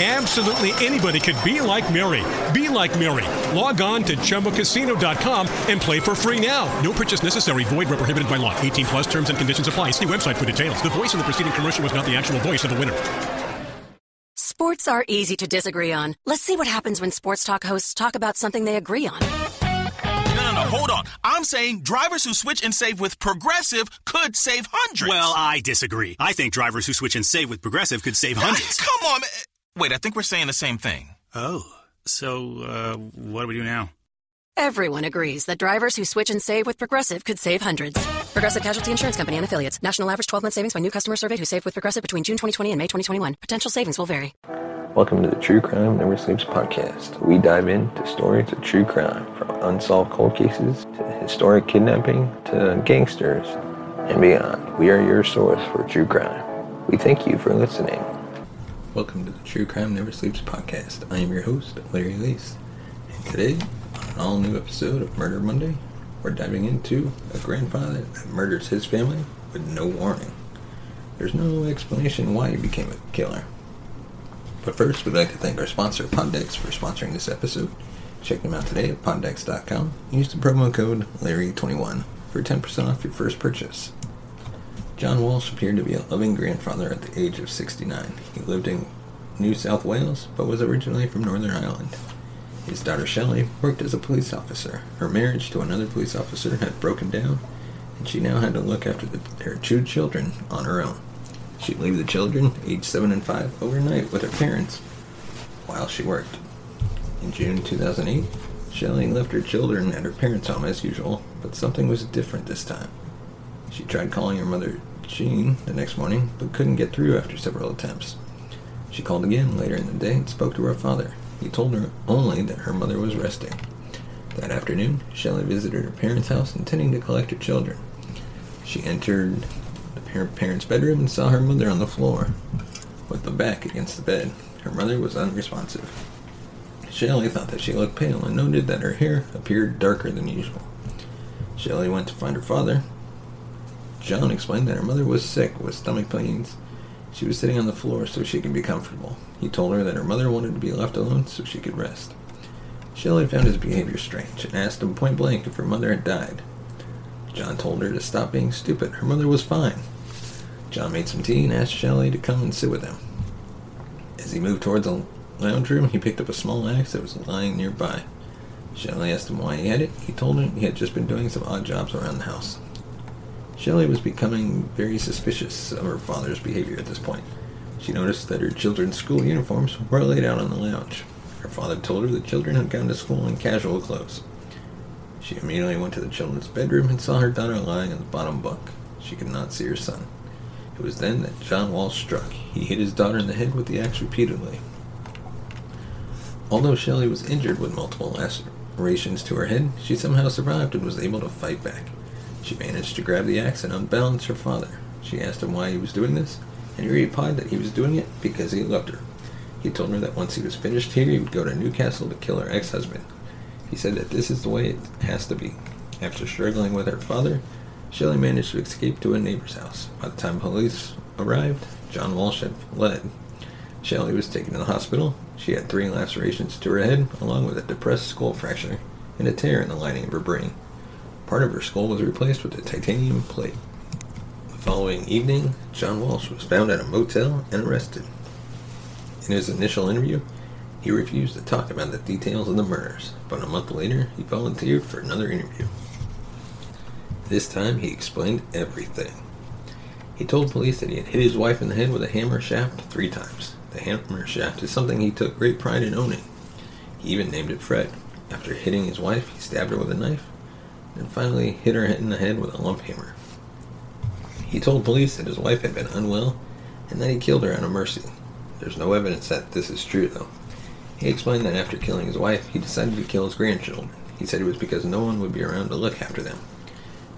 Absolutely anybody could be like Mary. Be like Mary. Log on to ChumbaCasino.com and play for free now. No purchase necessary. Void where prohibited by law. 18 plus terms and conditions apply. See website for details. The voice of the preceding commercial was not the actual voice of the winner. Sports are easy to disagree on. Let's see what happens when sports talk hosts talk about something they agree on. No, no, no, hold on. I'm saying drivers who switch and save with Progressive could save hundreds. Well, I disagree. I think drivers who switch and save with Progressive could save hundreds. Come on. Man. Wait, I think we're saying the same thing. Oh, so uh, what do we do now? Everyone agrees that drivers who switch and save with Progressive could save hundreds. Progressive Casualty Insurance Company and affiliates. National average 12 month savings by new customer surveyed who saved with Progressive between June 2020 and May 2021. Potential savings will vary. Welcome to the True Crime Never Sleeps podcast. We dive into stories of true crime, from unsolved cold cases to historic kidnapping to gangsters and beyond. We are your source for true crime. We thank you for listening. Welcome to the True Crime Never Sleeps podcast. I am your host, Larry Lease. And today, on an all new episode of Murder Monday, we're diving into a grandfather that murders his family with no warning. There's no explanation why he became a killer. But first, we'd like to thank our sponsor, PodDecks, for sponsoring this episode. Check them out today at poddecks.com. Use the promo code Larry21 for 10% off your first purchase. John Walsh appeared to be a loving grandfather at the age of 69. He lived in New South Wales, but was originally from Northern Ireland. His daughter Shelley worked as a police officer. Her marriage to another police officer had broken down, and she now had to look after the, their two children on her own. She'd leave the children, aged 7 and 5, overnight with her parents while she worked. In June 2008, Shelley left her children at her parents' home as usual, but something was different this time. She tried calling her mother, Jean, the next morning, but couldn't get through after several attempts. She called again later in the day and spoke to her father. He told her only that her mother was resting. That afternoon, Shelley visited her parents' house intending to collect her children. She entered the par- parents' bedroom and saw her mother on the floor, with the back against the bed. Her mother was unresponsive. Shelley thought that she looked pale and noted that her hair appeared darker than usual. Shelley went to find her father. John explained that her mother was sick with stomach pains. She was sitting on the floor so she could be comfortable. He told her that her mother wanted to be left alone so she could rest. Shelley found his behavior strange and asked him point blank if her mother had died. John told her to stop being stupid. Her mother was fine. John made some tea and asked Shelley to come and sit with him. As he moved towards the lounge room, he picked up a small axe that was lying nearby. Shelley asked him why he had it. He told her he had just been doing some odd jobs around the house. Shelley was becoming very suspicious of her father's behavior at this point. She noticed that her children's school uniforms were laid out on the lounge. Her father told her the children had gone to school in casual clothes. She immediately went to the children's bedroom and saw her daughter lying on the bottom bunk. She could not see her son. It was then that John Walsh struck. He hit his daughter in the head with the axe repeatedly. Although Shelley was injured with multiple lacerations to her head, she somehow survived and was able to fight back. She managed to grab the axe and unbalance her father. She asked him why he was doing this, and he replied that he was doing it because he loved her. He told her that once he was finished here, he would go to Newcastle to kill her ex-husband. He said that this is the way it has to be. After struggling with her father, Shelley managed to escape to a neighbor's house. By the time police arrived, John Walsh had fled. Shelley was taken to the hospital. She had three lacerations to her head, along with a depressed skull fracture and a tear in the lining of her brain. Part of her skull was replaced with a titanium plate. The following evening, John Walsh was found at a motel and arrested. In his initial interview, he refused to talk about the details of the murders, but a month later, he volunteered for another interview. This time, he explained everything. He told police that he had hit his wife in the head with a hammer shaft three times. The hammer shaft is something he took great pride in owning. He even named it Fred. After hitting his wife, he stabbed her with a knife, and finally hit her in the head with a lump hammer. He told police that his wife had been unwell and that he killed her out of mercy. There's no evidence that this is true, though. He explained that after killing his wife, he decided to kill his grandchildren. He said it was because no one would be around to look after them.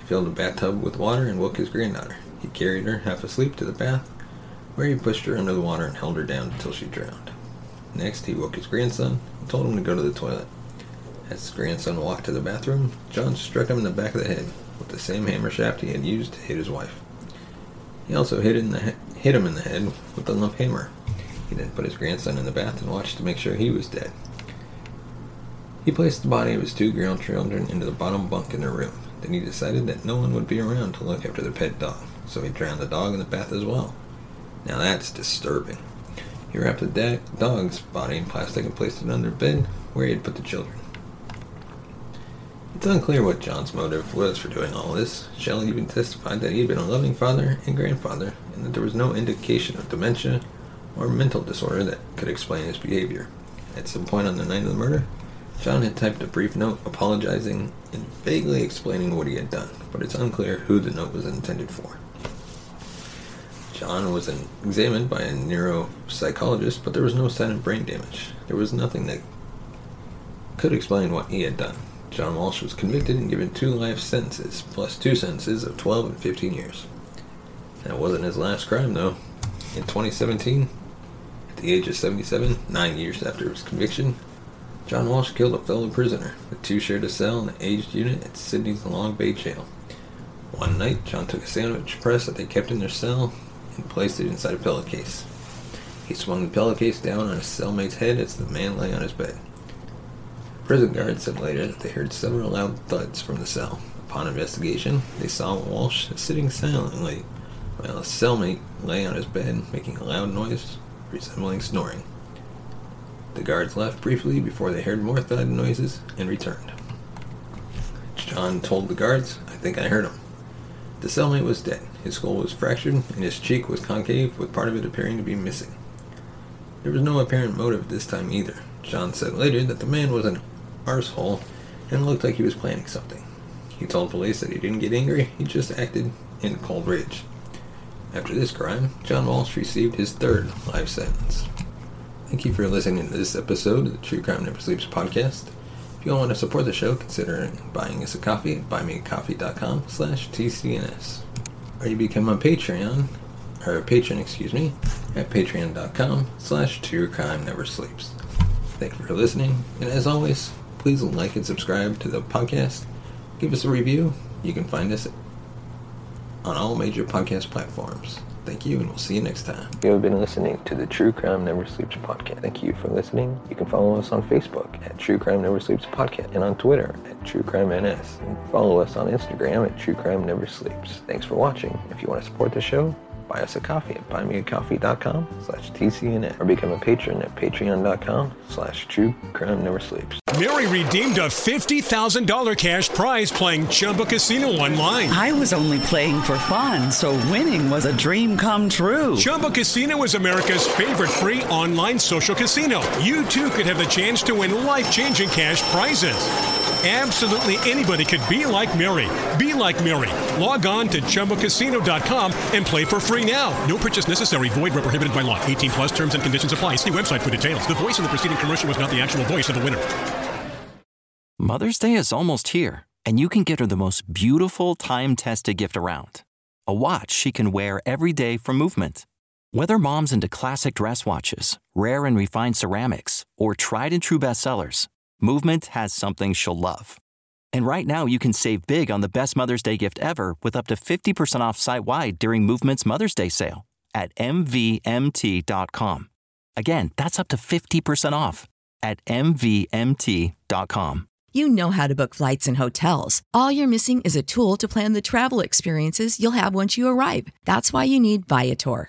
He filled a bathtub with water and woke his granddaughter. He carried her, half asleep, to the bath, where he pushed her under the water and held her down until she drowned. Next, he woke his grandson and told him to go to the toilet. As his grandson walked to the bathroom, John struck him in the back of the head with the same hammer shaft he had used to hit his wife. He also hit, he- hit him in the head with the lump hammer. He then put his grandson in the bath and watched to make sure he was dead. He placed the body of his two grandchildren into the bottom bunk in their room. Then he decided that no one would be around to look after the pet dog, so he drowned the dog in the bath as well. Now that's disturbing. He wrapped the dog's body in plastic and placed it under bed where he had put the children. It's unclear what John's motive was for doing all this. Shelley even testified that he had been a loving father and grandfather, and that there was no indication of dementia or mental disorder that could explain his behavior. At some point on the night of the murder, John had typed a brief note apologizing and vaguely explaining what he had done, but it's unclear who the note was intended for. John was examined by a neuropsychologist, but there was no sign of brain damage. There was nothing that could explain what he had done. John Walsh was convicted and given two life sentences, plus two sentences of 12 and 15 years. That wasn't his last crime, though. In 2017, at the age of 77, nine years after his conviction, John Walsh killed a fellow prisoner. The two shared a cell in the aged unit at Sydney's Long Bay Jail. One night, John took a sandwich press that they kept in their cell and placed it inside a pillowcase. He swung the pillowcase down on his cellmate's head as the man lay on his bed. Prison guards said later that they heard several loud thuds from the cell. Upon investigation, they saw Walsh sitting silently while a cellmate lay on his bed making a loud noise resembling snoring. The guards left briefly before they heard more thud noises and returned. John told the guards, I think I heard him. The cellmate was dead. His skull was fractured and his cheek was concave, with part of it appearing to be missing. There was no apparent motive this time either. John said later that the man was an arsehole and looked like he was planning something. He told police that he didn't get angry, he just acted in cold rage. After this crime, John Walsh received his third life sentence. Thank you for listening to this episode of the True Crime Never Sleeps podcast. If you all want to support the show, consider buying us a coffee at buymeacoffee.com slash TCNS. Or you become a Patreon, or a patron, excuse me, at patreon.com slash True Crime Never Sleeps. Thank you for listening, and as always, please like and subscribe to the podcast. Give us a review. You can find us on all major podcast platforms. Thank you, and we'll see you next time. You have been listening to the True Crime Never Sleeps podcast. Thank you for listening. You can follow us on Facebook at True Crime Never Sleeps podcast and on Twitter at True Crime NS. And follow us on Instagram at True Crime Never Sleeps. Thanks for watching. If you want to support the show, buy us a coffee at buymeacoffee.com slash TCNN or become a patron at patreon.com slash True Crime Never Sleeps. Mary redeemed a $50,000 cash prize playing Chumba Casino online. I was only playing for fun, so winning was a dream come true. Chumba Casino is America's favorite free online social casino. You too could have the chance to win life changing cash prizes. Absolutely anybody could be like Mary. Be like Mary. Log on to ChumbaCasino.com and play for free now. No purchase necessary. Void where prohibited by law. 18 plus terms and conditions apply. See website for details. The voice in the preceding commercial was not the actual voice of the winner. Mother's Day is almost here, and you can get her the most beautiful time tested gift around a watch she can wear every day for movement. Whether mom's into classic dress watches, rare and refined ceramics, or tried and true bestsellers, Movement has something she'll love. And right now, you can save big on the best Mother's Day gift ever with up to 50% off site wide during Movement's Mother's Day sale at MVMT.com. Again, that's up to 50% off at MVMT.com. You know how to book flights and hotels. All you're missing is a tool to plan the travel experiences you'll have once you arrive. That's why you need Viator.